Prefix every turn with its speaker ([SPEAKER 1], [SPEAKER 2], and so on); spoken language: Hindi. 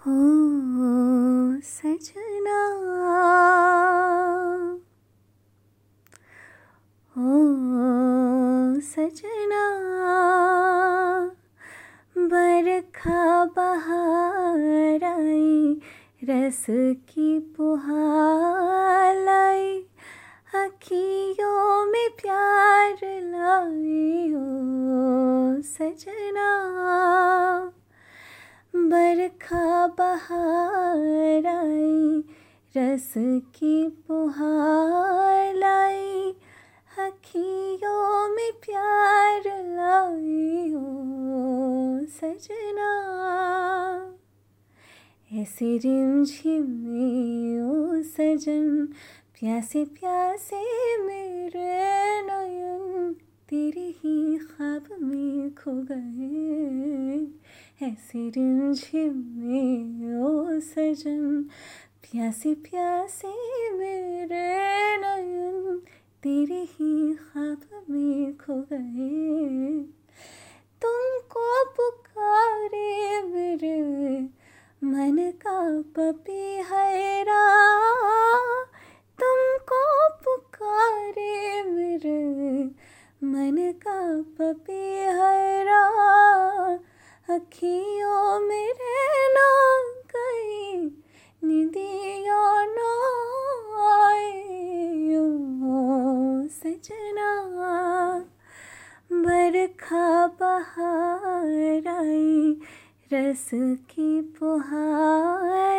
[SPEAKER 1] हो सजना। हो सजना। बरखा बहार आई, रस की पुहालाई अखियों में प्यार लाई हो सजना। रस की पुहार लाई, अखियों में प्यार लाई हो सजना। ऐसे रिमझिम, ओ सजन, प्यासे प्यासे मेरे नयन, तेरे ही ख्वाब में खो गए। ऐसे रिमझिम, ओ सजन प्यासे प्यासे मेरे नयन तेरे ही ख्वाब में खो गए। तुमको पुकारे मेरे मन का पपी हैरा। तुमको पुकारे मेरे मन का पपी हैरा। अखियों मेरे ना गई निदिया सजना बरखा बहार आई रस की पुहार